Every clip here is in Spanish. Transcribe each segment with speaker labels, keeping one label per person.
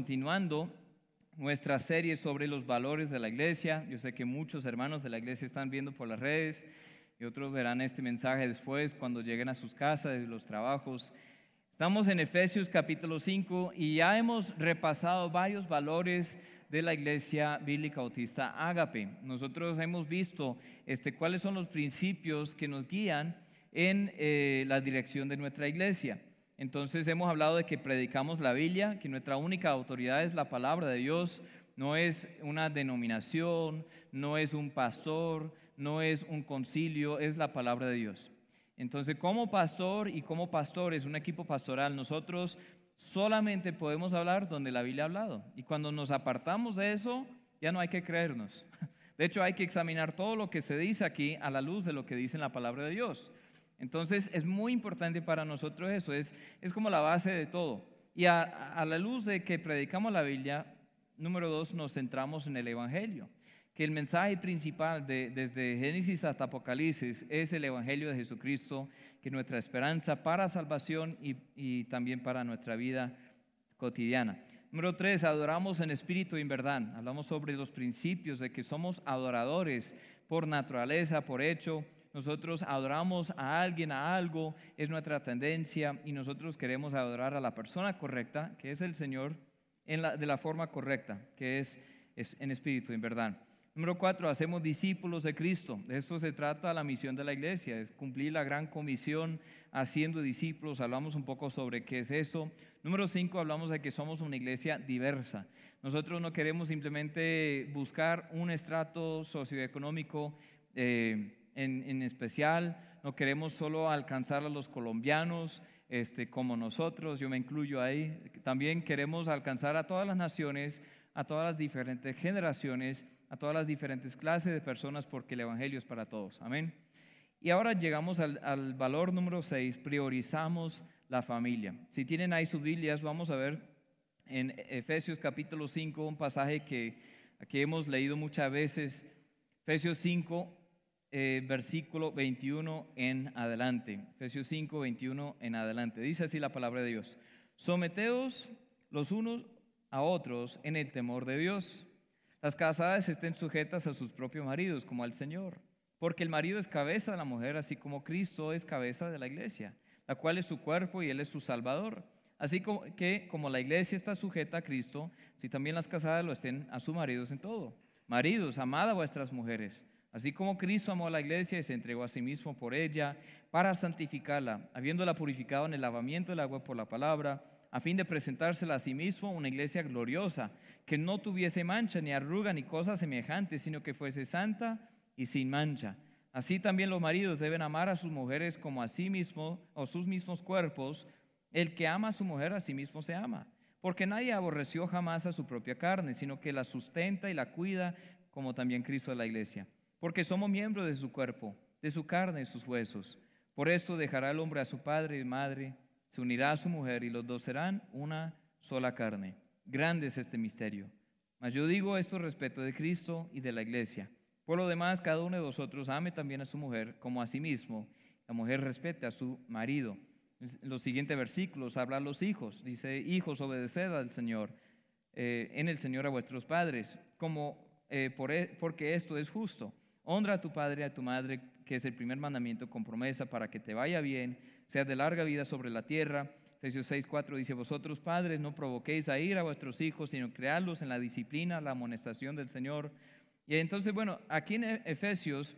Speaker 1: continuando nuestra serie sobre los valores de la iglesia. Yo sé que muchos hermanos de la iglesia están viendo por las redes y otros verán este mensaje después cuando lleguen a sus casas, de los trabajos. Estamos en Efesios capítulo 5 y ya hemos repasado varios valores de la iglesia bíblica bautista Ágape. Nosotros hemos visto este, cuáles son los principios que nos guían en eh, la dirección de nuestra iglesia. Entonces hemos hablado de que predicamos la Biblia, que nuestra única autoridad es la palabra de Dios, no es una denominación, no es un pastor, no es un concilio, es la palabra de Dios. Entonces, como pastor y como pastores, un equipo pastoral, nosotros solamente podemos hablar donde la Biblia ha hablado. Y cuando nos apartamos de eso, ya no hay que creernos. De hecho, hay que examinar todo lo que se dice aquí a la luz de lo que dice en la palabra de Dios. Entonces es muy importante para nosotros eso, es, es como la base de todo. Y a, la luz de que predicamos la Biblia, número dos, nos centramos en el Evangelio, que el mensaje principal de, desde Génesis hasta Apocalipsis es el Evangelio de Jesucristo, que es nuestra esperanza para salvación y, y también para nuestra vida cotidiana. Número tres, adoramos en espíritu y en verdad. Hablamos sobre los principios de que somos adoradores por naturaleza, por hecho, nosotros adoramos a alguien, a algo, es nuestra tendencia y nosotros queremos adorar a la persona correcta, que es el Señor, en la, de la forma correcta, que es, es en espíritu, en verdad. Número cuatro, hacemos discípulos de Cristo. De esto se trata la misión de la iglesia, es cumplir la gran comisión haciendo discípulos. Hablamos un poco sobre qué es eso. Número cinco, hablamos de que somos una iglesia diversa. Nosotros no queremos simplemente buscar un estrato socioeconómico eh, en, especial, no queremos solo alcanzar a los colombianos este, como nosotros, yo me incluyo ahí, también queremos alcanzar a todas las naciones, a todas las diferentes generaciones, a todas las diferentes clases de personas, porque el Evangelio es para todos. Amén. Y ahora llegamos al, al valor número 6, priorizamos la familia. Si tienen ahí sus Biblias, vamos a ver en Efesios capítulo 5 un pasaje que, que hemos leído muchas veces. Efesios 5, eh, versículo 21 en adelante. Efesios 5, 21 en adelante. Dice así la palabra de Dios. Someteos los unos a otros en el temor de Dios. Las casadas estén sujetas a sus propios maridos como al Señor. Porque el marido es cabeza de la mujer, así como Cristo es cabeza de la iglesia, la cual es su cuerpo y Él es su Salvador. Así que como la iglesia está sujeta a Cristo, si también las casadas lo estén a sus maridos en todo. Maridos, amad a vuestras mujeres Así como Cristo amó a la iglesia y se entregó a sí mismo por ella para santificarla, habiéndola purificado en el lavamiento del agua por la palabra, a fin de presentársela a sí mismo una iglesia gloriosa, que no tuviese mancha ni arruga ni cosa semejante, sino que fuese santa y sin mancha. Así también los maridos deben amar a sus mujeres como a sí mismo o sus mismos cuerpos. El que ama a su mujer a sí mismo se ama, porque nadie aborreció jamás a su propia carne, sino que la sustenta y la cuida, como también Cristo a la iglesia porque somos miembros de su cuerpo, de su carne y sus huesos. Por eso dejará el hombre a su padre y madre, se unirá a su mujer y los dos serán una sola carne. Grande es este misterio. Mas yo digo esto respecto de Cristo y de la iglesia. Por lo demás, cada uno de vosotros ame también a su mujer como a sí mismo. La mujer respete a su marido. En los siguientes versículos habla a los hijos. Dice, hijos, obedeced al Señor, eh, en el Señor a vuestros padres, como, eh, por, e, porque esto es justo. Honra a tu padre y a tu madre, que es el primer mandamiento con promesa para que te vaya bien, sea de larga vida sobre la tierra. Efesios 6, 4 dice, vosotros padres no provoquéis a ir a vuestros hijos, sino creadlos en la disciplina, la amonestación del Señor. Y entonces, bueno, aquí en Efesios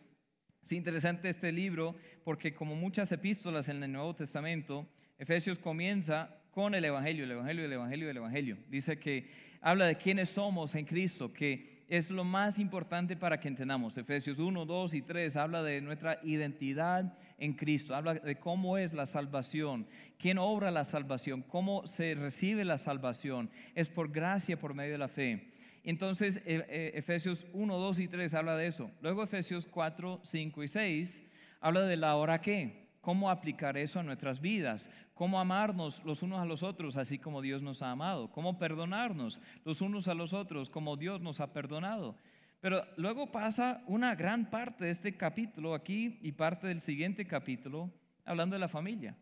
Speaker 1: es interesante este libro porque como muchas epístolas en el Nuevo Testamento, Efesios comienza con el Evangelio, el Evangelio, el Evangelio, el Evangelio. Dice que habla de quiénes somos en Cristo, que es lo más importante para que entendamos. Efesios 1, 2 y 3 habla de nuestra identidad en Cristo, habla de cómo es la salvación, quién obra la salvación, cómo se recibe la salvación. Es por gracia, por medio de la fe. Entonces, e, e, Efesios 1, 2 y 3 habla de eso. Luego Efesios 4, 5 y 6 habla de la hora que cómo aplicar eso a nuestras vidas, cómo amarnos los unos a los otros así como Dios nos ha amado, cómo perdonarnos los unos a los otros como Dios nos ha perdonado. Pero luego pasa una gran parte de este capítulo aquí y parte del siguiente capítulo hablando de la familia.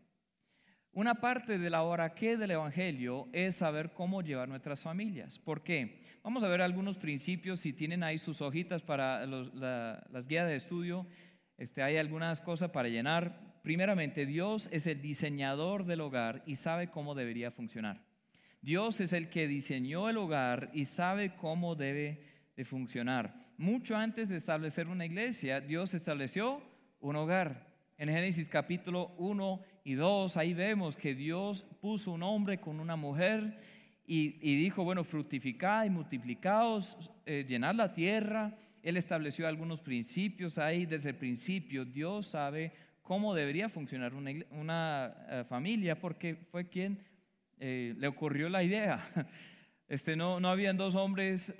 Speaker 1: Una parte de la hora que del Evangelio es saber cómo llevar nuestras familias. ¿Por qué? Vamos a ver algunos principios. Si tienen ahí sus hojitas para las guías de estudio, este, hay algunas cosas para llenar. Primeramente, Dios es el diseñador del hogar y sabe cómo debería funcionar. Dios es el que diseñó el hogar y sabe cómo debe de funcionar. Mucho antes de establecer una iglesia, Dios estableció un hogar. En Génesis capítulo 1 y 2, ahí vemos que Dios puso un hombre con una mujer y, dijo, bueno, fructificad y multiplicaos, eh, llenad la tierra. Él estableció algunos principios ahí desde el principio. Dios sabe cómo debería funcionar una, eh, familia porque fue quien eh, le ocurrió la idea. Este, no, no habían dos hombres,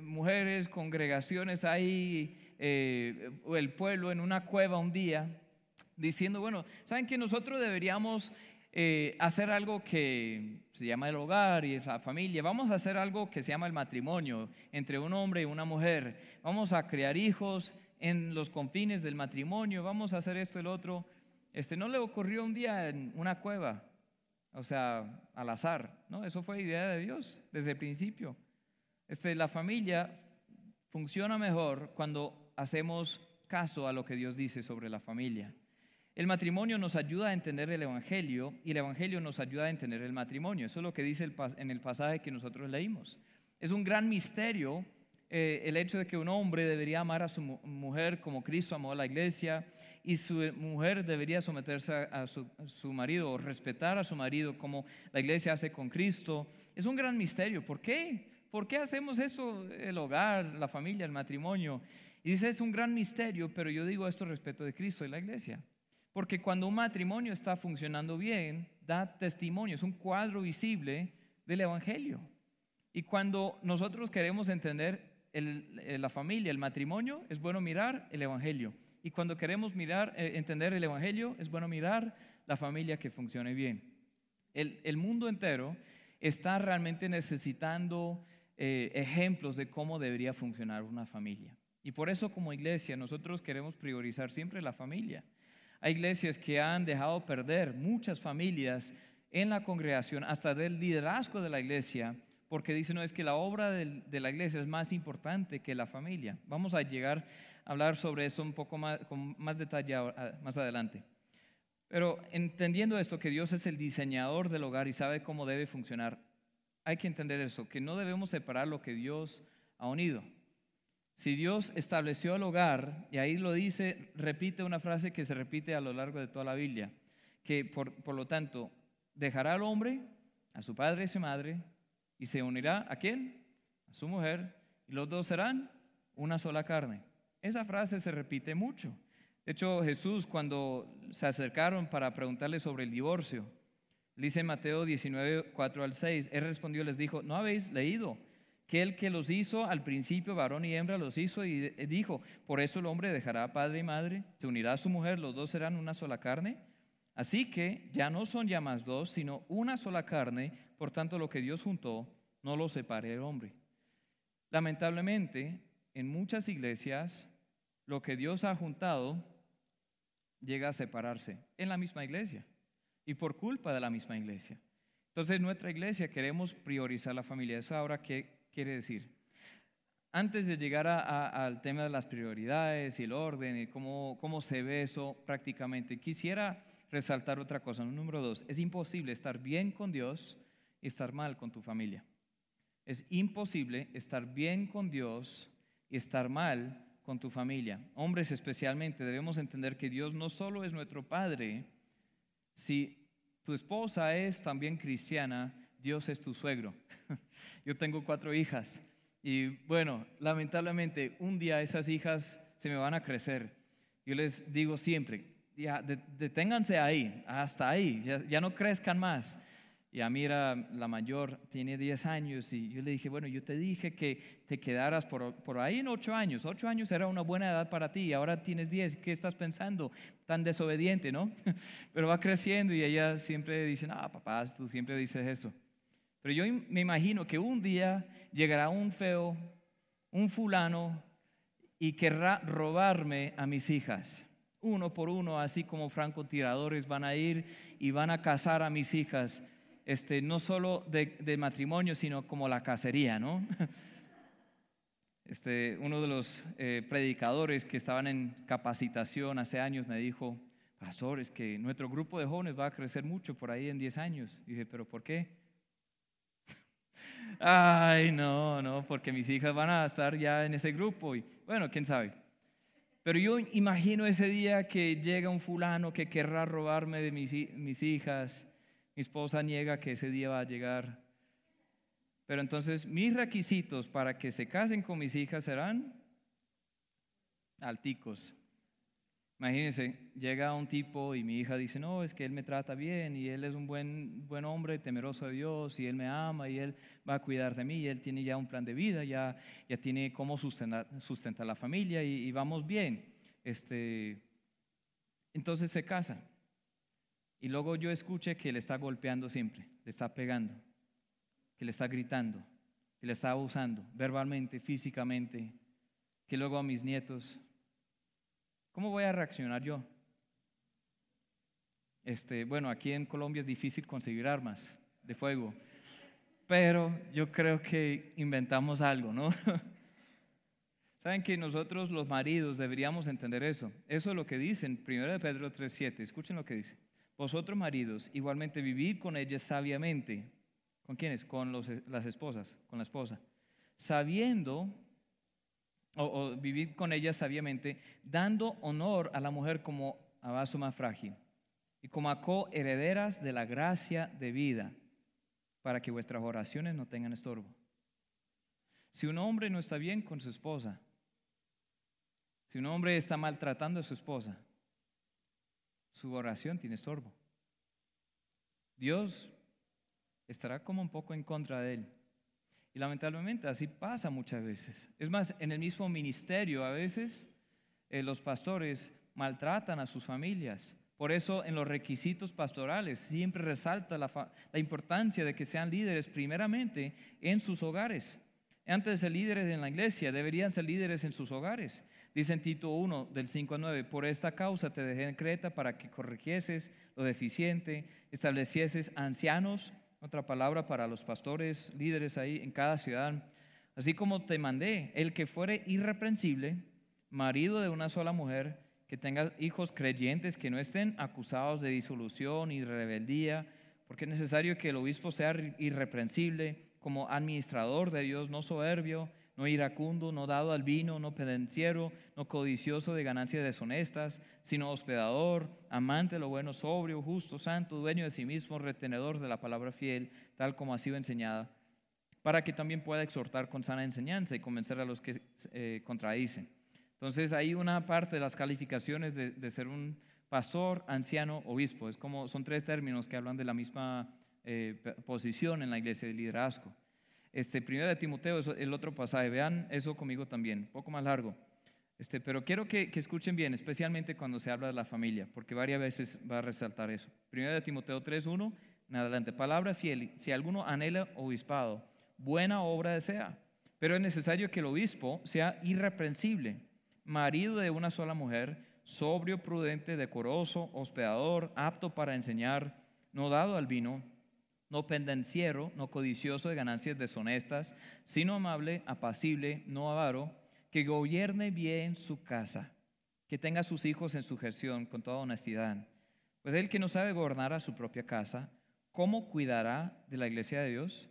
Speaker 1: mujeres, congregaciones ahí, el pueblo en una cueva un día diciendo, bueno, ¿saben que nosotros deberíamos eh, hacer algo que se llama el hogar y la familia? Vamos a hacer algo que se llama el matrimonio entre un hombre y una mujer. Vamos a crear hijos en los confines del matrimonio, vamos a hacer esto el otro. Este no le ocurrió un día en una cueva, o sea, al azar, ¿no? Eso fue idea de Dios desde el principio. Este, la familia funciona mejor cuando hacemos caso a lo que Dios dice sobre la familia. El matrimonio nos ayuda a entender el Evangelio y el Evangelio nos ayuda a entender el matrimonio. Eso es lo que dice en el pasaje que nosotros leímos. Es un gran misterio eh, el hecho de que un hombre debería amar a su mujer como Cristo amó a la iglesia y su mujer debería someterse a, su, su, marido o respetar a su marido como la iglesia hace con Cristo. Es un gran misterio. ¿Por qué? ¿Por qué hacemos esto, el hogar, la familia, el matrimonio? Y dice, es un gran misterio, pero yo digo esto respecto de Cristo y la iglesia. Porque cuando un matrimonio está funcionando bien, da testimonio, es un cuadro visible del Evangelio. Y cuando nosotros queremos entender eh, la familia, el matrimonio, es bueno mirar el Evangelio. Y cuando queremos mirar, eh, entender el Evangelio, es bueno mirar la familia que funcione bien. El, mundo entero está realmente necesitando eh, ejemplos de cómo debería funcionar una familia. Y por eso como iglesia nosotros queremos priorizar siempre la familia. Hay iglesias que han dejado perder muchas familias en la congregación, hasta del liderazgo de la iglesia, porque dicen, no, es que la obra de la iglesia es más importante que la familia. Vamos a llegar a hablar sobre eso un poco más, con más detalle más adelante. Pero entendiendo esto, que Dios es el diseñador del hogar y sabe cómo debe funcionar, hay que entender eso, que no debemos separar lo que Dios ha unido. Si Dios estableció el hogar, y ahí lo dice, repite una frase que se repite a lo largo de toda la Biblia, que por, lo tanto dejará al hombre, a su padre y su madre, y se unirá a quién? A su mujer, y los dos serán una sola carne. Esa frase se repite mucho. De hecho, Jesús cuando se acercaron para preguntarle sobre el divorcio, dice Mateo 19, 4 al 6, él respondió, les dijo, ¿no habéis leído? que el que los hizo al principio, varón y hembra, los hizo y dijo, por eso el hombre dejará padre y madre, se unirá a su mujer, los dos serán una sola carne. Así que ya no son ya más dos, sino una sola carne, por tanto lo que Dios juntó, no lo separe el hombre. Lamentablemente, en muchas iglesias, lo que Dios ha juntado llega a separarse en la misma iglesia y por culpa de la misma iglesia. Entonces, nuestra iglesia queremos priorizar la familia. Eso ahora que quiere decir? Antes de llegar al tema de las prioridades y el orden y cómo, cómo se ve eso prácticamente, quisiera resaltar otra cosa. Número dos, es imposible estar bien con Dios y estar mal con tu familia. Es imposible estar bien con Dios y estar mal con tu familia. Hombres especialmente debemos entender que Dios no solo es nuestro Padre, si tu esposa es también cristiana, Dios es tu suegro. Yo tengo cuatro hijas y bueno, lamentablemente un día esas hijas se me van a crecer. Yo les digo siempre, ya deténganse ahí, hasta ahí, ya, no crezcan más. Y a mí era la mayor, tiene 10 años y yo le dije, bueno, yo te dije que te quedaras por, ahí en 8 años. 8 años era una buena edad para ti ahora tienes 10. ¿Qué estás pensando? Tan desobediente, ¿no? Pero va creciendo y ella siempre dice, ah, papá, tú siempre dices eso. Pero yo me imagino que un día llegará un feo, un fulano, y querrá robarme a mis hijas. Uno por uno, así como francotiradores van a ir y van a cazar a mis hijas, este, no solo de, matrimonio, sino como la cacería, ¿no? Este, uno de los eh, predicadores que estaban en capacitación hace años me dijo, pastor, es que nuestro grupo de jóvenes va a crecer mucho por ahí en 10 años. dije, ¿pero por qué? Ay, no, no, porque mis hijas van a estar ya en ese grupo y bueno, quién sabe. Pero yo imagino ese día que llega un fulano que querrá robarme de mis, mis hijas. Mi esposa niega que ese día va a llegar. Pero entonces mis requisitos para que se casen con mis hijas serán alticos. Imagínense, llega un tipo y mi hija dice, no, es que él me trata bien y él es un buen, buen hombre, temeroso de Dios y él me ama y él va a cuidar de mí y él tiene ya un plan de vida, ya, ya tiene cómo sustentar, sustentar la familia y, vamos bien. Este, entonces se casa. Y luego yo escuché que le está golpeando siempre, le está pegando, que le está gritando, que le está abusando verbalmente, físicamente, que luego a mis nietos ¿Cómo voy a reaccionar yo? Este, bueno, aquí en Colombia es difícil conseguir armas de fuego, pero yo creo que inventamos algo, ¿no? Saben que nosotros los maridos deberíamos entender eso. Eso es lo que dicen 1 Pedro 3:7. Escuchen lo que dice. Vosotros maridos, igualmente vivid con ellas sabiamente. ¿Con quiénes? Con las esposas, con la esposa. Sabiendo o, vivir con ella sabiamente, dando honor a la mujer como a vaso más frágil y como a coherederas de la gracia de vida, para que vuestras oraciones no tengan estorbo. Si un hombre no está bien con su esposa, si un hombre está maltratando a su esposa, su oración tiene estorbo. Dios estará como un poco en contra de él. Y lamentablemente así pasa muchas veces. Es más, en el mismo ministerio a veces eh, los pastores maltratan a sus familias. Por eso en los requisitos pastorales siempre resalta la, la importancia de que sean líderes primeramente en sus hogares. Antes de ser líderes en la iglesia, deberían ser líderes en sus hogares. Dice en Tito 1, del 5 al 9, por esta causa te dejé en Creta para que corrigieses lo deficiente, establecieses ancianos otra palabra para los pastores, líderes ahí en cada ciudad. Así como te mandé, el que fuere irreprensible, marido de una sola mujer, que tenga hijos creyentes, que no estén acusados de disolución y rebeldía, porque es necesario que el obispo sea irreprensible como administrador de Dios, no soberbio, no iracundo, no dado al vino, no pedenciero, no codicioso de ganancias deshonestas, sino hospedador, amante de lo bueno, sobrio, justo, santo, dueño de sí mismo, retenedor de la palabra fiel, tal como ha sido enseñada, para que también pueda exhortar con sana enseñanza y convencer a los que eh, contradicen. Entonces hay una parte de las calificaciones de, ser un pastor, anciano, obispo. Es como, son tres términos que hablan de la misma eh, posición en la iglesia de liderazgo. Este, primero de Timoteo es el otro pasaje. Vean eso conmigo también, un poco más largo. Este, pero quiero que, escuchen bien, especialmente cuando se habla de la familia, porque varias veces va a resaltar eso. Primero de Timoteo 3.1, en adelante. Palabra fiel, si alguno anhela obispado, buena obra desea. Pero es necesario que el obispo sea irreprensible, marido de una sola mujer, sobrio, prudente, decoroso, hospedador, apto para enseñar, no dado al vino no pendenciero, no codicioso de ganancias deshonestas, sino amable, apacible, no avaro, que gobierne bien su casa, que tenga sus hijos en sujeción con toda honestidad. Pues el que no sabe gobernar a su propia casa, ¿cómo cuidará de la iglesia de Dios?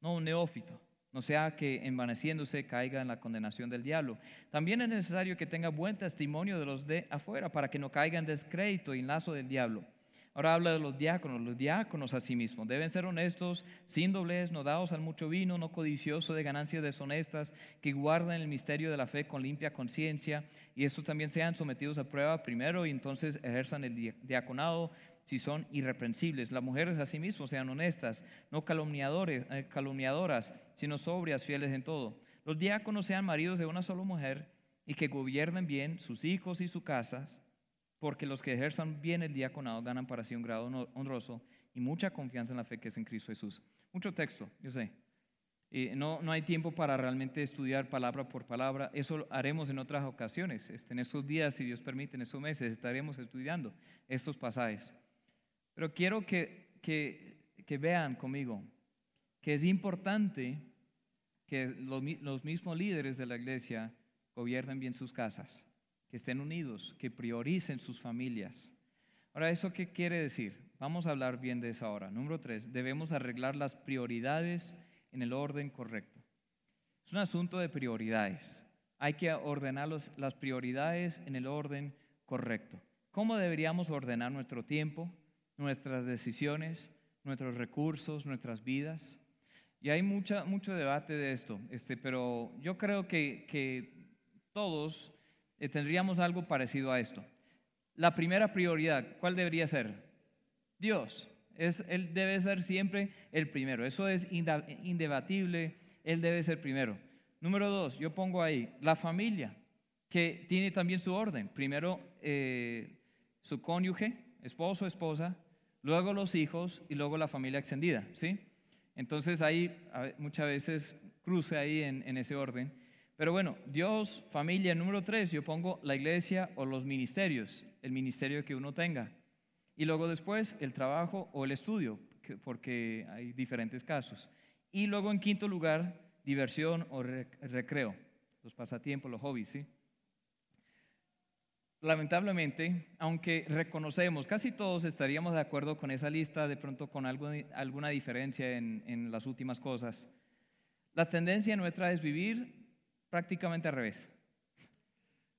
Speaker 1: No un neófito, no sea que envaneciéndose caiga en la condenación del diablo. También es necesario que tenga buen testimonio de los de afuera para que no caiga en descrédito y en lazo del diablo. Ahora habla de los diáconos. Los diáconos a sí mismos deben ser honestos, sin doblez, no dados al mucho vino, no codiciosos de ganancias deshonestas, que guarden el misterio de la fe con limpia conciencia y estos también sean sometidos a prueba primero y entonces ejerzan el diaconado si son irreprensibles. Las mujeres a sí mismos sean honestas, no calumniadores, eh, calumniadoras, sino sobrias, fieles en todo. Los diáconos sean maridos de una sola mujer y que gobiernen bien sus hijos y sus casas porque los que ejerzan bien el diaconado ganan para sí un grado honroso y mucha confianza en la fe que es en Cristo Jesús. Mucho texto, yo sé. no, no hay tiempo para realmente estudiar palabra por palabra. Eso lo haremos en otras ocasiones. Este, en esos días, si Dios permite, en esos meses estaremos estudiando estos pasajes. Pero quiero que, que, que vean conmigo que es importante que los mismos líderes de la iglesia gobiernen bien sus casas, que estén unidos, que prioricen sus familias. Ahora, ¿eso qué quiere decir? Vamos a hablar bien de eso ahora. Número tres, debemos arreglar las prioridades en el orden correcto. Es un asunto de prioridades. Hay que ordenar las prioridades en el orden correcto. ¿Cómo deberíamos ordenar nuestro tiempo, nuestras decisiones, nuestros recursos, nuestras vidas? Y hay mucha, mucho debate de esto, este, pero yo creo que, que todos tendríamos algo parecido a esto. La primera prioridad, ¿cuál debería ser? Dios. Es, él debe ser siempre el primero. Eso es indebatible. Él debe ser primero. Número dos, yo pongo ahí la familia, que tiene también su orden. Primero eh, su cónyuge, esposo, esposa, luego los hijos y luego la familia extendida. ¿sí? Entonces ahí muchas veces cruce ahí en ese orden. Pero bueno, Dios, familia, número tres, yo pongo la iglesia o los ministerios, el ministerio que uno tenga. Y luego después el trabajo o el estudio, porque hay diferentes casos. Y luego en quinto lugar, diversión o recreo, los pasatiempos, los hobbies, ¿sí? Lamentablemente, aunque reconocemos, casi todos estaríamos de acuerdo con esa lista, de pronto con alguna diferencia en, en las últimas cosas, la tendencia nuestra es vivir prácticamente al revés.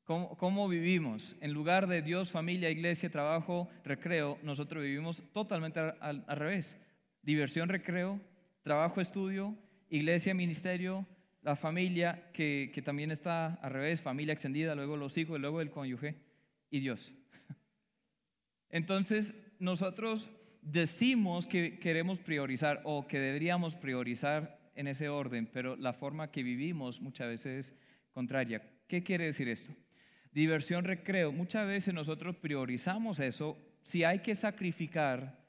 Speaker 1: ¿Cómo, vivimos? En lugar de Dios, familia, iglesia, trabajo, recreo, nosotros vivimos totalmente al, revés. Diversión, recreo, trabajo, estudio, iglesia, ministerio, la familia que, que, también está al revés, familia extendida, luego los hijos, luego el cónyuge y Dios. Entonces, nosotros decimos que queremos priorizar o que deberíamos priorizar en ese orden, pero la forma que vivimos muchas veces es contraria. ¿Qué quiere decir esto? diversión, recreo. Muchas veces nosotros priorizamos eso. Si hay que sacrificar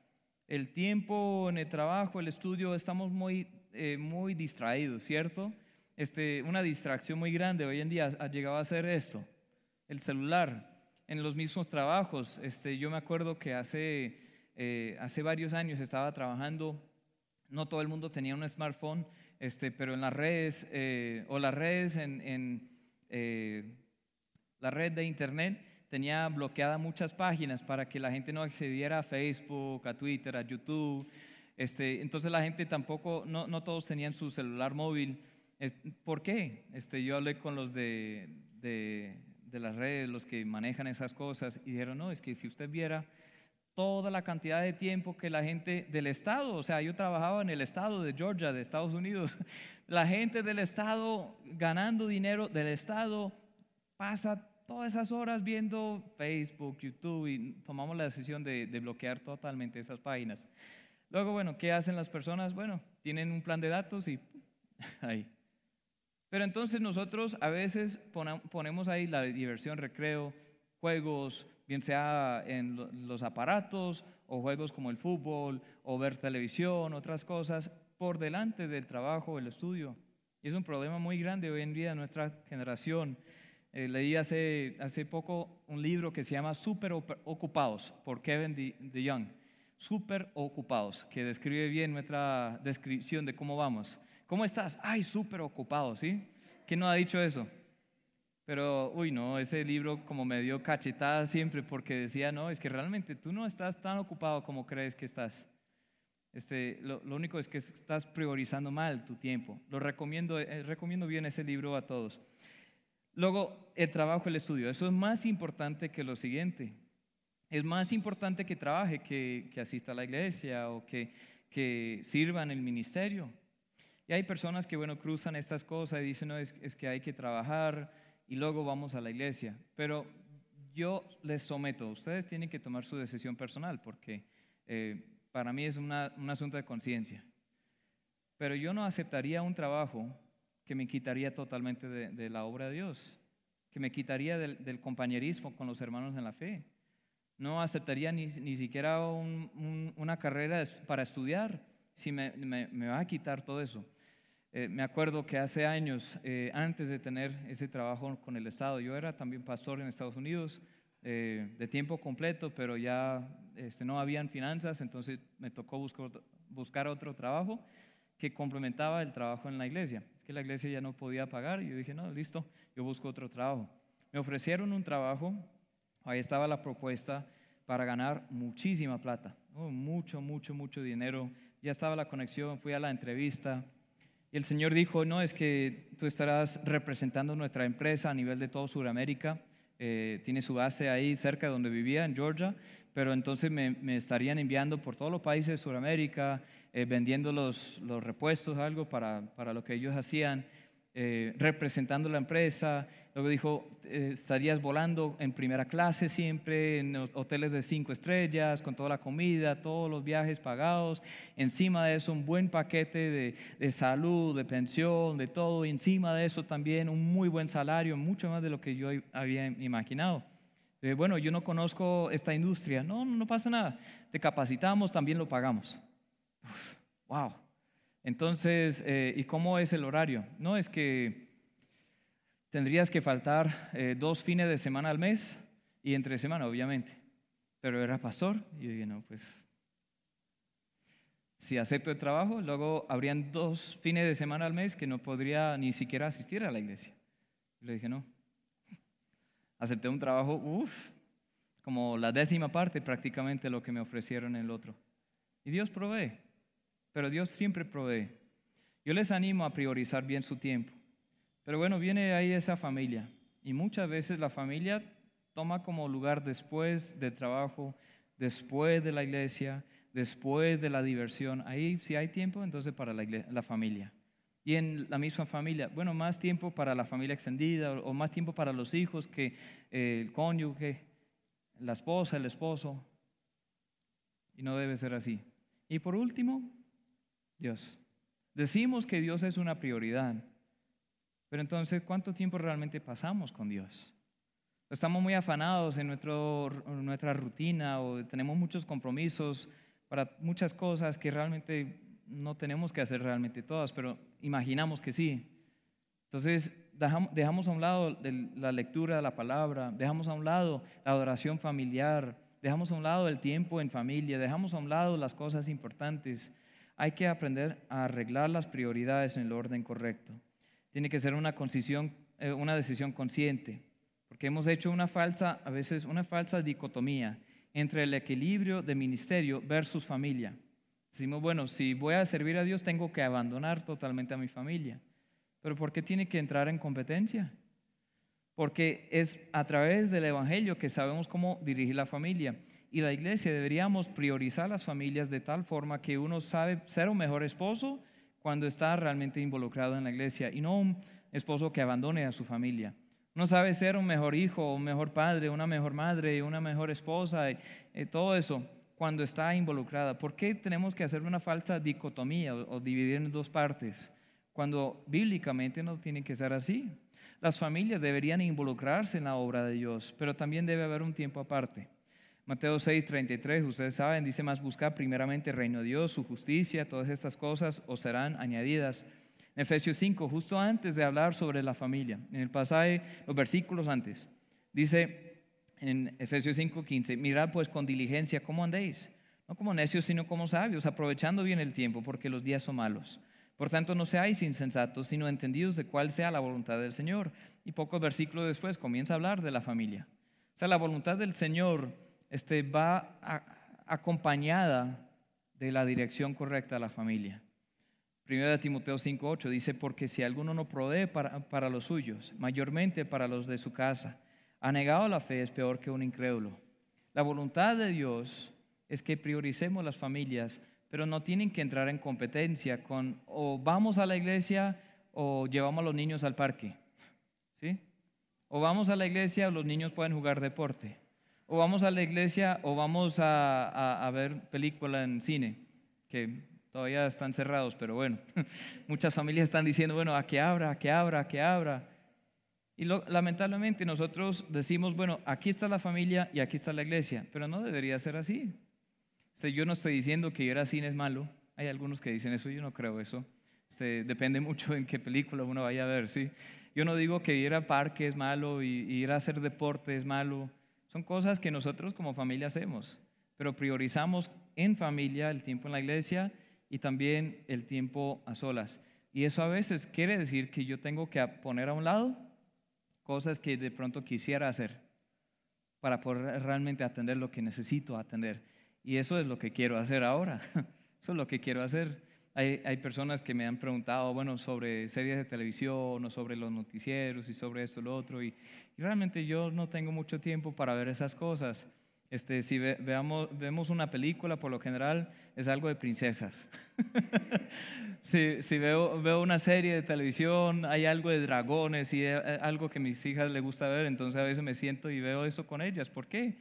Speaker 1: el tiempo en el trabajo, el estudio, estamos muy, eh, muy distraídos, ¿cierto? Este, una distracción muy grande hoy en día ha llegado a ser esto, el celular. En los mismos trabajos, este, yo me acuerdo que hace, eh, hace varios años estaba trabajando, no todo el mundo tenía un smartphone, este, pero en las redes, eh, o las redes en, en la red de internet tenía bloqueadas muchas páginas para que la gente no accediera a Facebook, a Twitter, a YouTube. Este, entonces la gente tampoco, no, no todos tenían su celular móvil. ¿Por qué? Este, yo hablé con los de, de, de las redes, los que manejan esas cosas, y dijeron, no, es que si usted viera toda la cantidad de tiempo que la gente del estado, o sea, yo trabajaba en el estado de Georgia, de Estados Unidos, la gente del estado ganando dinero del estado pasa todas esas horas viendo Facebook, YouTube y tomamos la decisión de, bloquear totalmente esas páginas. Luego, bueno, ¿qué hacen las personas? Bueno, tienen un plan de datos y ahí. Pero entonces nosotros a veces ponemos ahí la diversión, recreo, juegos, bien sea en los aparatos o juegos como el fútbol o ver televisión, otras cosas, por delante del trabajo, el estudio. Y es un problema muy grande hoy en día en nuestra generación. Eh, leí hace, hace poco un libro que se llama Super Ocupados por Kevin de, Young. Super Ocupados, que describe bien nuestra descripción de cómo vamos. ¿Cómo estás? Ay, súper ocupado, ¿sí? ¿Quién no ha dicho eso? Pero, uy, no, ese libro como me dio cachetada siempre porque decía, no, es que realmente tú no estás tan ocupado como crees que estás. Este, lo, único es que estás priorizando mal tu tiempo. Lo recomiendo, eh, recomiendo bien ese libro a todos. Luego, el trabajo, el estudio. Eso es más importante que lo siguiente. Es más importante que trabaje, que, asista a la iglesia o que, que sirva en el ministerio. Y hay personas que, bueno, cruzan estas cosas y dicen, no, es, que hay que trabajar y luego vamos a la iglesia. Pero yo les someto, ustedes tienen que tomar su decisión personal porque eh, para mí es un asunto de conciencia. Pero yo no aceptaría un trabajo que me quitaría totalmente de, la obra de Dios, que me quitaría del, compañerismo con los hermanos en la fe. No aceptaría ni, siquiera una carrera para estudiar si me, va a quitar todo eso. Eh, me acuerdo que hace años, eh, antes de tener ese trabajo con el Estado, yo era también pastor en Estados Unidos eh, de tiempo completo, pero ya este, no habían finanzas, entonces me tocó buscar, buscar otro trabajo que complementaba el trabajo en la iglesia. Es que la iglesia ya no podía pagar y yo dije, no, listo, yo busco otro trabajo. Me ofrecieron un trabajo, ahí estaba la propuesta para ganar muchísima plata, mucho, mucho, mucho dinero. Ya estaba la conexión, fui a la entrevista y el Señor dijo, no, es que tú estarás representando nuestra empresa a nivel de todo Sudamérica. Eh, tiene su base ahí cerca de donde vivía, en Georgia, pero entonces me, estarían enviando por todos los países de Sudamérica, eh, vendiendo los, los repuestos, algo para, para lo que ellos hacían. Eh, representando la empresa. Luego dijo, eh, estarías volando en primera clase siempre, en hoteles de cinco estrellas, con toda la comida, todos los viajes pagados. Encima de eso, un buen paquete de, de salud, de pensión, de todo. encima de eso también un muy buen salario, mucho más de lo que yo había imaginado. Eh, bueno, yo no conozco esta industria. No, no pasa nada. Te capacitamos, también lo pagamos. wow. Entonces, eh, ¿y cómo es el horario? No es que tendrías que faltar eh, dos fines de semana al mes y entre semana, obviamente. Pero era pastor y yo dije, no, pues si acepto el trabajo, luego habrían dos fines de semana al mes que no podría ni siquiera asistir a la iglesia. Y le dije, no. Acepté un trabajo, uff, como la décima parte prácticamente lo que me ofrecieron en el otro. Y Dios provee pero Dios siempre provee. Yo les animo a priorizar bien su tiempo. Pero bueno, viene ahí esa familia y muchas veces la familia toma como lugar después del trabajo, después de la iglesia, después de la diversión. Ahí si hay tiempo, entonces para la, familia. Y en la misma familia, bueno, más tiempo para la familia extendida o, más tiempo para los hijos que eh, el cónyuge, la esposa, el esposo. Y no debe ser así. Y por último, Dios. Decimos que Dios es una prioridad, pero entonces, ¿cuánto tiempo realmente pasamos con Dios? Estamos muy afanados en nuestro, nuestra rutina o tenemos muchos compromisos para muchas cosas que realmente no tenemos que hacer realmente todas, pero imaginamos que sí. Entonces, dejamos a un lado la lectura de la palabra, dejamos a un lado la adoración familiar, dejamos a un lado el tiempo en familia, dejamos a un lado las cosas importantes hay que aprender a arreglar las prioridades en el orden correcto. Tiene que ser una, eh, una decisión consciente, porque hemos hecho una falsa, a veces una falsa dicotomía entre el equilibrio de ministerio versus familia. Decimos, bueno, si voy a servir a Dios tengo que abandonar totalmente a mi familia. Pero ¿por qué tiene que entrar en competencia? Porque es a través del Evangelio que sabemos cómo dirigir la familia y la iglesia deberíamos priorizar las familias de tal forma que uno sabe ser un mejor esposo cuando está realmente involucrado en la iglesia y no un esposo que abandone a su familia. Uno sabe ser un mejor hijo, un mejor padre, una mejor madre, una mejor esposa, y, eh, todo eso cuando está involucrada. ¿Por qué tenemos que hacer una falsa dicotomía o, o dividir en dos partes cuando bíblicamente no tiene que ser así? Las familias deberían involucrarse en la obra de Dios, pero también debe haber un tiempo aparte. Mateo 6, 33, ustedes saben, dice más, buscar primeramente el reino de Dios, su justicia, todas estas cosas os serán añadidas. En Efesios 5, justo antes de hablar sobre la familia, en el pasaje, los versículos antes, dice en Efesios 5, 15, mirad pues con diligencia cómo andéis, no como necios, sino como sabios, aprovechando bien el tiempo, porque los días son malos. Por tanto, no seáis insensatos, sino entendidos de cuál sea la voluntad del Señor. Y pocos versículos después comienza a hablar de la familia. O sea, la voluntad del Señor este, va acompañada de la dirección correcta a la familia. Primero de Timoteo 5.8 dice, porque si alguno no provee para, para los suyos, mayormente para los de su casa, ha negado la fe, es peor que un incrédulo. La voluntad de Dios es que prioricemos las familias, pero no tienen que entrar en competencia con o vamos a la iglesia o llevamos a los niños al parque. ¿Sí? O vamos a la iglesia o los niños pueden jugar deporte o vamos a la iglesia o vamos a, ver película en cine, que todavía están cerrados, pero bueno, muchas familias están diciendo, bueno, a que abra, a que abra, a que abra. Y lamentablemente nosotros decimos, bueno, aquí está la familia y aquí está la iglesia, pero no debería ser así. yo no estoy diciendo que ir al cine es malo, hay algunos que dicen eso, yo no creo eso. Depende mucho en qué película uno vaya a ver, ¿sí? Yo no digo que ir al parque es malo y ir a hacer deporte es malo. Son cosas que nosotros como familia hacemos, pero priorizamos en familia el tiempo en la iglesia y también el tiempo a solas. Y eso a veces quiere decir que yo tengo que poner a un lado cosas que de pronto quisiera hacer para poder realmente atender lo que necesito atender. Y eso es lo que quiero hacer ahora. Eso es lo que quiero hacer. Hay, hay, personas que me han preguntado, bueno, sobre series de televisión o sobre los noticieros y sobre esto y lo otro. Y, y realmente yo no tengo mucho tiempo para ver esas cosas. Este, si veamos, vemos una película, por lo general es algo de princesas. si, si veo, veo, una serie de televisión, hay algo de dragones y algo que a mis hijas les gusta ver, entonces a veces me siento y veo eso con ellas. ¿Por qué?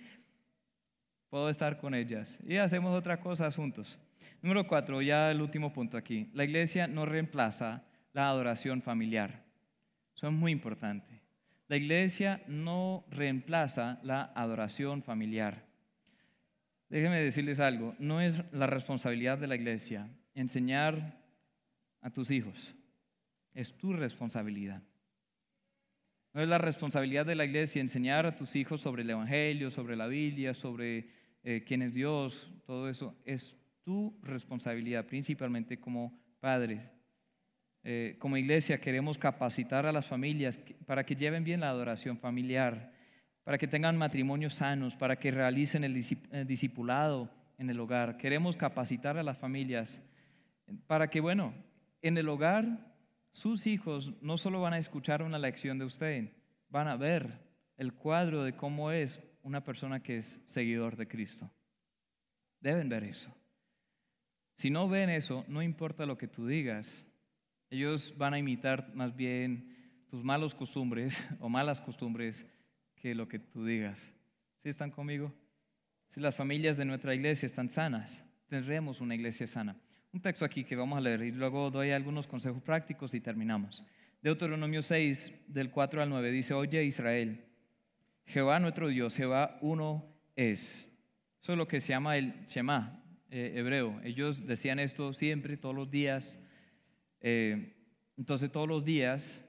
Speaker 1: Puedo estar con ellas y hacemos otras cosas juntos. Número cuatro, ya el último punto aquí. La iglesia no reemplaza la adoración familiar. Eso es muy importante. La iglesia no reemplaza la adoración familiar. Déjenme decirles algo, no es la responsabilidad de la iglesia enseñar a tus hijos, es tu responsabilidad. No es la responsabilidad de la iglesia enseñar a tus hijos sobre el Evangelio, sobre la Biblia, sobre eh, quién es Dios, todo eso. Es tu responsabilidad, principalmente como padres. Eh, como iglesia queremos capacitar a las familias para que lleven bien la adoración familiar, para que tengan matrimonios sanos, para que realicen el discipulado en el hogar. Queremos capacitar a las familias para que, bueno, en el hogar sus hijos no solo van a escuchar una lección de usted, van a ver el cuadro de cómo es una persona que es seguidor de Cristo. Deben ver eso. Si no ven eso, no importa lo que tú digas, ellos van a imitar más bien tus malos costumbres o malas costumbres que lo que tú digas. ¿Sí están conmigo? Si las familias de nuestra iglesia están sanas, tendremos una iglesia sana. Un texto aquí que vamos a leer y luego doy algunos consejos prácticos y terminamos. Deuteronomio 6, del 4 al 9, dice, oye Israel, Jehová nuestro Dios, Jehová uno es. Eso es lo que se llama el Shema eh, hebreo. Ellos decían esto siempre, todos los días. Eh, entonces todos los días,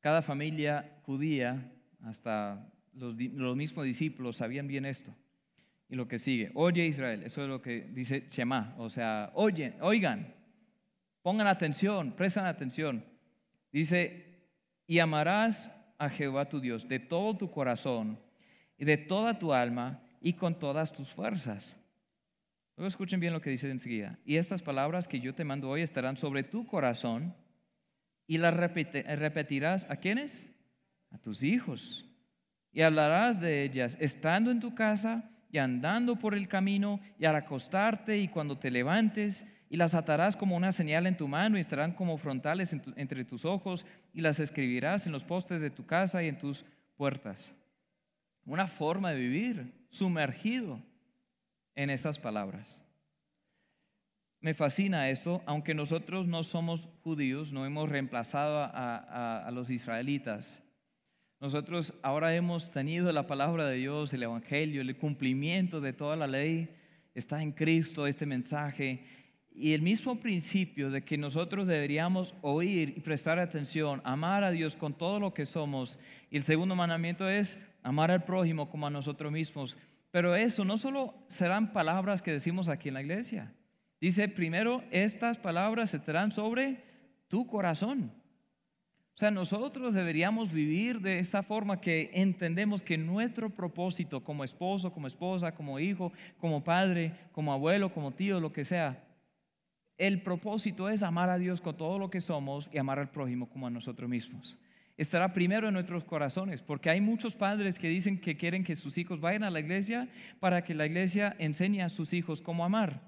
Speaker 1: cada familia judía, hasta los, mismos discípulos, sabían bien esto. Y lo que sigue, oye Israel, eso es lo que dice Shema, o sea, oye, oigan, pongan atención, prestan atención. Dice, y amarás a Jehová tu Dios de todo tu corazón y de toda tu alma y con todas tus fuerzas. Luego escuchen bien lo que dice enseguida. Y estas palabras que yo te mando hoy estarán sobre tu corazón y las repetirás a quiénes? A tus hijos. Y hablarás de ellas estando en tu casa y andando por el camino y al acostarte y cuando te levantes y las atarás como una señal en tu mano y estarán como frontales entre tus ojos y las escribirás en los postes de tu casa y en tus puertas. Una forma de vivir sumergido en esas palabras. Me fascina esto, aunque nosotros no somos judíos, no hemos reemplazado a, los israelitas. Nosotros ahora hemos tenido la palabra de Dios, el Evangelio, el cumplimiento de toda la ley. Está en Cristo este mensaje. Y el mismo principio de que nosotros deberíamos oír y prestar atención, amar a Dios con todo lo que somos. Y el segundo mandamiento es amar al prójimo como a nosotros mismos. Pero eso no solo serán palabras que decimos aquí en la iglesia. Dice, primero, estas palabras estarán sobre tu corazón. O sea, nosotros deberíamos vivir de esa forma que entendemos que nuestro propósito como esposo, como esposa, como hijo, como padre, como abuelo, como tío, lo que sea, el propósito es amar a Dios con todo lo que somos y amar al prójimo como a nosotros mismos estará primero en nuestros corazones, porque hay muchos padres que dicen que quieren que sus hijos vayan a la iglesia para que la iglesia enseñe a sus hijos cómo amar,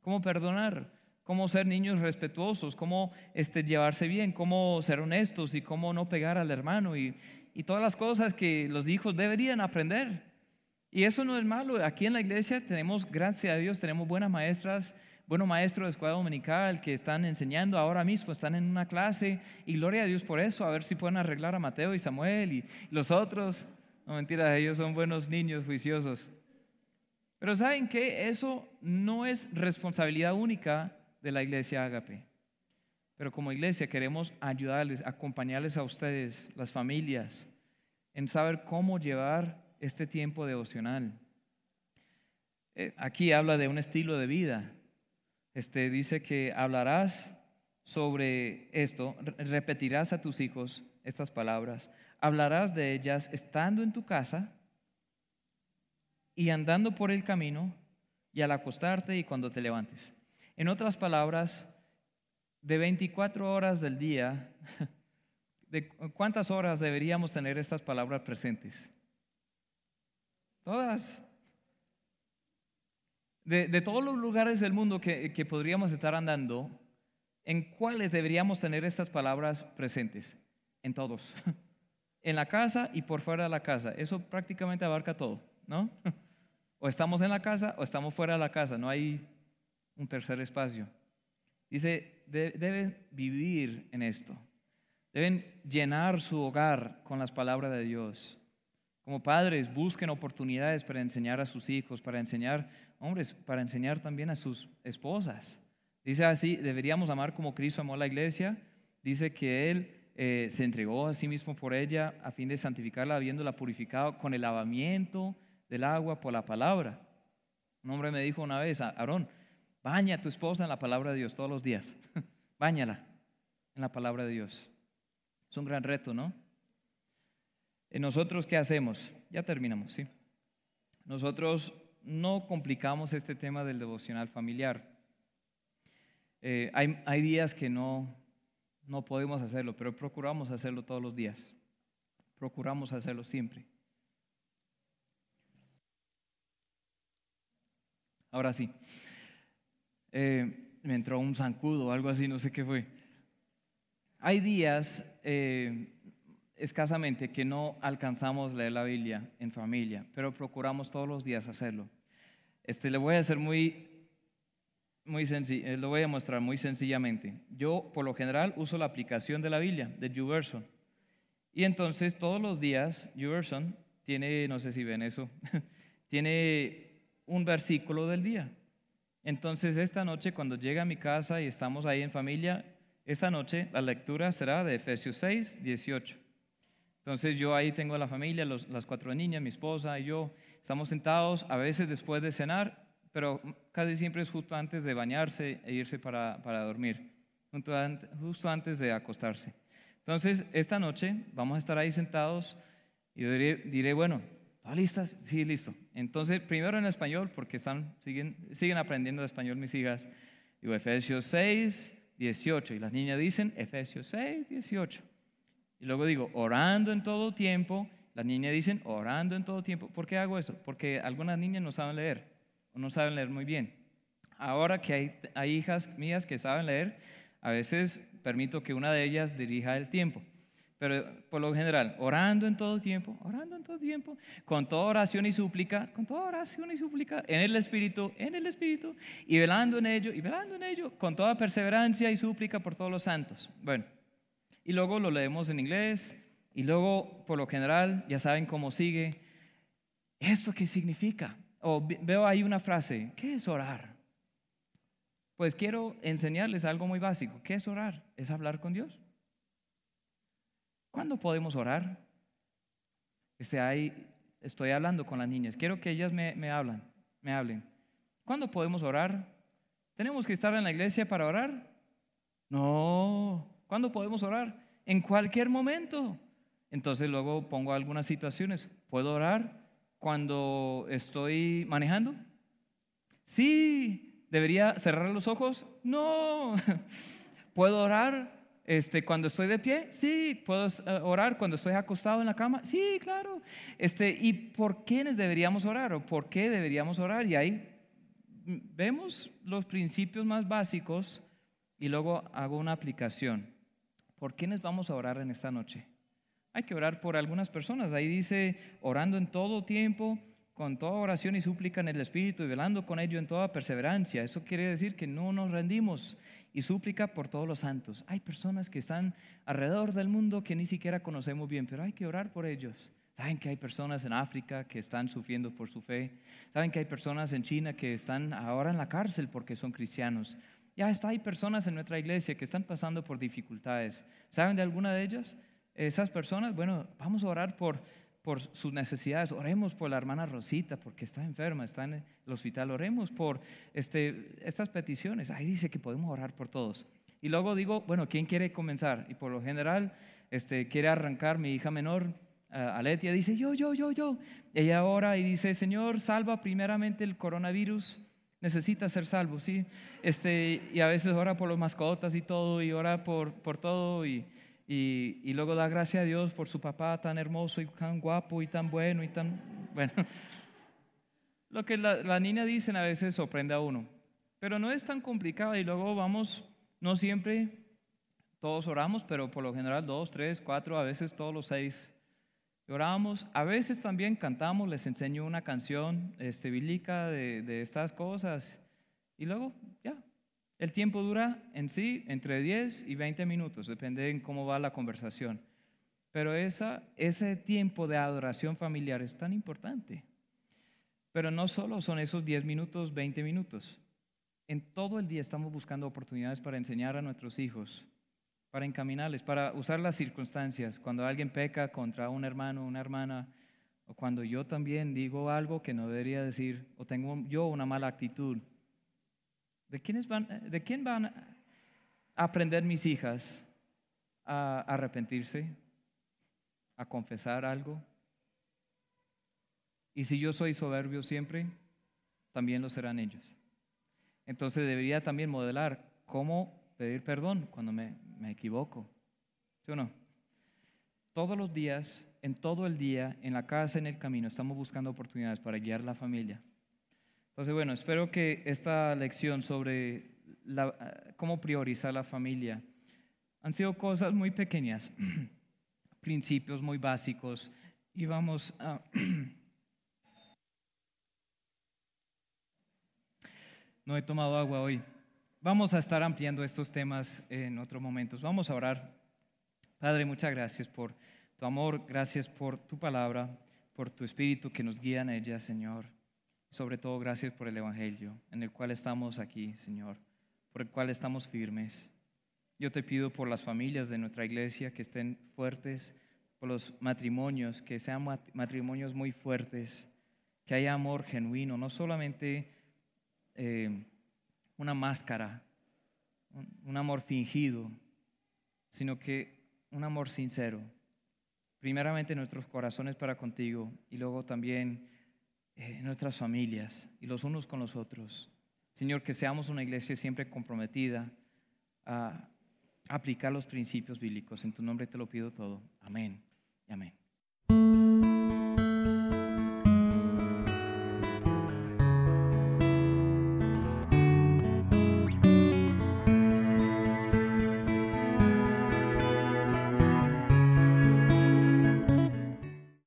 Speaker 1: cómo perdonar, cómo ser niños respetuosos, cómo este, llevarse bien, cómo ser honestos y cómo no pegar al hermano y, y todas las cosas que los hijos deberían aprender. Y eso no es malo. Aquí en la iglesia tenemos, gracias a Dios, tenemos buenas maestras bueno maestro de escuela dominical que están enseñando ahora mismo, están en una clase y gloria a Dios por eso, a ver si pueden arreglar a Mateo y Samuel y los otros. No mentira, ellos son buenos niños juiciosos. Pero ¿saben que Eso no es responsabilidad única de la iglesia Agape. pero como iglesia queremos ayudarles, acompañarles a ustedes, las familias, en saber cómo llevar este tiempo devocional. Eh, aquí habla de un estilo de vida. Este dice que hablarás sobre esto, repetirás a tus hijos estas palabras, hablarás de ellas estando en tu casa y andando por el camino y al acostarte y cuando te levantes. En otras palabras, de 24 horas del día, ¿de cuántas horas deberíamos tener estas palabras presentes? Todas. De, todos los lugares del mundo que, que podríamos estar andando, ¿en cuáles deberíamos tener estas palabras presentes? En todos. En la casa y por fuera de la casa. Eso prácticamente abarca todo, ¿no? O estamos en la casa o estamos fuera de la casa, no hay un tercer espacio. Dice, deben vivir en esto, deben llenar su hogar con las palabras de Dios. Como padres, busquen oportunidades para enseñar a sus hijos, para enseñar, hombres, para enseñar también a sus esposas. Dice así, deberíamos amar como Cristo amó a la iglesia. Dice que Él eh, se entregó a sí mismo por ella a fin de santificarla, habiéndola purificado con el lavamiento del agua por la palabra. Un hombre me dijo una vez, Aarón, baña a tu esposa en la palabra de Dios todos los días. Báñala en la palabra de Dios. Es un gran reto, ¿no? ¿Y nosotros qué hacemos? Ya terminamos, ¿sí? Nosotros no complicamos este tema del devocional familiar. Eh, hay, días que no, no podemos hacerlo, pero procuramos hacerlo todos los días. Procuramos hacerlo siempre. Ahora sí. Eh, me entró un zancudo o algo así, no sé qué fue. Hay días, eh, escasamente, que no alcanzamos leer la Biblia en familia, pero procuramos todos los días hacerlo. Este, le voy a hacer muy, muy sencillo, eh, lo voy a mostrar muy sencillamente. Yo, por lo general, uso la aplicación de la Biblia, de YouVersion. Y entonces, todos los días, YouVersion tiene, no sé si ven eso, tiene un versículo del día. Entonces esta noche cuando llega a mi casa y estamos ahí en familia, esta noche la lectura será de Efesios 6, 18. Entonces yo ahí tengo a la familia, las cuatro niñas, mi esposa y yo, estamos sentados a veces después de cenar, pero casi siempre es justo antes de bañarse e irse para, dormir, justo antes de acostarse. Entonces esta noche vamos a estar ahí sentados y diré bueno, ¿Están listas? Sí, listo. Entonces, primero en español, porque están, siguen, siguen aprendiendo español mis hijas. Digo Efesios 6, 18. Y las niñas dicen Efesios 6, 18. Y luego digo, orando en todo tiempo. Las niñas dicen, orando en todo tiempo. ¿Por qué hago eso? Porque algunas niñas no saben leer o no saben leer muy bien. Ahora que hay, hay hijas mías que saben leer, a veces permito que una de ellas dirija el tiempo pero por lo general, orando en todo tiempo, orando en todo tiempo, con toda oración y súplica, con toda oración y súplica, en el Espíritu, en el Espíritu, y velando en ello, y velando en ello, con toda perseverancia y súplica por todos los santos. Bueno, y luego lo leemos en inglés, y luego, por lo general, ya saben cómo sigue. ¿Esto qué significa? O veo ahí una frase, ¿qué es orar? Pues quiero enseñarles algo muy básico. ¿Qué es orar? Es hablar con Dios. ¿Cuándo podemos orar? Este, ahí estoy hablando con las niñas. Quiero que ellas me, me, me hablen. ¿Cuándo podemos orar? ¿Tenemos que estar en la iglesia para orar? No. ¿Cuándo podemos orar? En cualquier momento. Entonces luego pongo algunas situaciones. ¿Puedo orar cuando estoy manejando? Sí. ¿Debería cerrar los ojos? No. ¿Puedo orar este, cuando estoy de pie, sí, puedo eh, orar. Cuando estoy acostado en la cama, sí, claro. Este, ¿Y por quiénes deberíamos orar o por qué deberíamos orar? Y ahí vemos los principios más básicos y luego hago una aplicación. ¿Por quiénes vamos a orar en esta noche? Hay que orar por algunas personas. Ahí dice, orando en todo tiempo, con toda oración y súplica en el Espíritu y velando con ello en toda perseverancia. Eso quiere decir que no nos rendimos y súplica por todos los santos. Hay personas que están alrededor del mundo que ni siquiera conocemos bien, pero hay que orar por ellos. Saben que hay personas en África que están sufriendo por su fe. Saben que hay personas en China que están ahora en la cárcel porque son cristianos. Ya está, hay personas en nuestra iglesia que están pasando por dificultades. ¿Saben de alguna de ellas? Esas personas, bueno, vamos a orar por, por sus necesidades. Oremos por la hermana Rosita porque está enferma, está en el hospital. Oremos por este, estas peticiones. Ahí dice que podemos orar por todos. Y luego digo, bueno, ¿quién quiere comenzar? Y por lo general, este, quiere arrancar mi hija menor, Aletia, dice, yo, yo, yo, yo. Ella ora y dice, Señor, salva primeramente el coronavirus. Necesita ser salvo, ¿sí? Este, y a veces ora por los mascotas y todo, y ora por, por todo, y, y, y luego da gracias a Dios por su papá tan hermoso y tan guapo y tan bueno y tan, bueno. Lo que la, la niña dicen a veces sorprende a uno, pero no es tan complicado y luego vamos, no siempre todos oramos, pero por lo general dos, tres, cuatro, a veces todos los seis Oramos, a veces también cantamos, les enseño una canción este, bíblica de, de estas cosas y luego ya. El tiempo dura en sí entre 10 y 20 minutos, depende de cómo va la conversación. Pero esa, ese tiempo de adoración familiar es tan importante. Pero no solo son esos 10 minutos, 20 minutos. En todo el día estamos buscando oportunidades para enseñar a nuestros hijos para encaminarles, para usar las circunstancias. Cuando alguien peca contra un hermano, una hermana, o cuando yo también digo algo que no debería decir, o tengo yo una mala actitud. ¿De, quiénes van, de quién van a aprender mis hijas a arrepentirse, a confesar algo? Y si yo soy soberbio siempre, también lo serán ellos. Entonces debería también modelar cómo pedir perdón cuando me, me equivoco. ¿Sí o no? Todos los días, en todo el día, en la casa, en el camino, estamos buscando oportunidades para guiar la familia. Entonces, bueno, espero que esta lección sobre cómo priorizar la familia han sido cosas muy pequeñas, principios muy básicos, y vamos a... no he tomado agua hoy. Vamos a estar ampliando estos temas en otros momentos. Vamos a orar. Padre, muchas gracias por tu amor, gracias por tu palabra, por tu espíritu que nos guía en ella, Señor. Sobre todo, gracias por el Evangelio en el cual estamos aquí, Señor, por el cual estamos firmes. Yo te pido por las familias de nuestra iglesia que estén fuertes, por los matrimonios, que sean matrimonios muy fuertes, que haya amor genuino, no solamente... Eh, una máscara, un amor fingido, sino que un amor sincero. Primeramente nuestros corazones para contigo y luego también eh, nuestras familias y los unos con los otros. Señor, que seamos una iglesia siempre comprometida a aplicar los principios bíblicos. En tu nombre te lo pido todo. Amén y amén.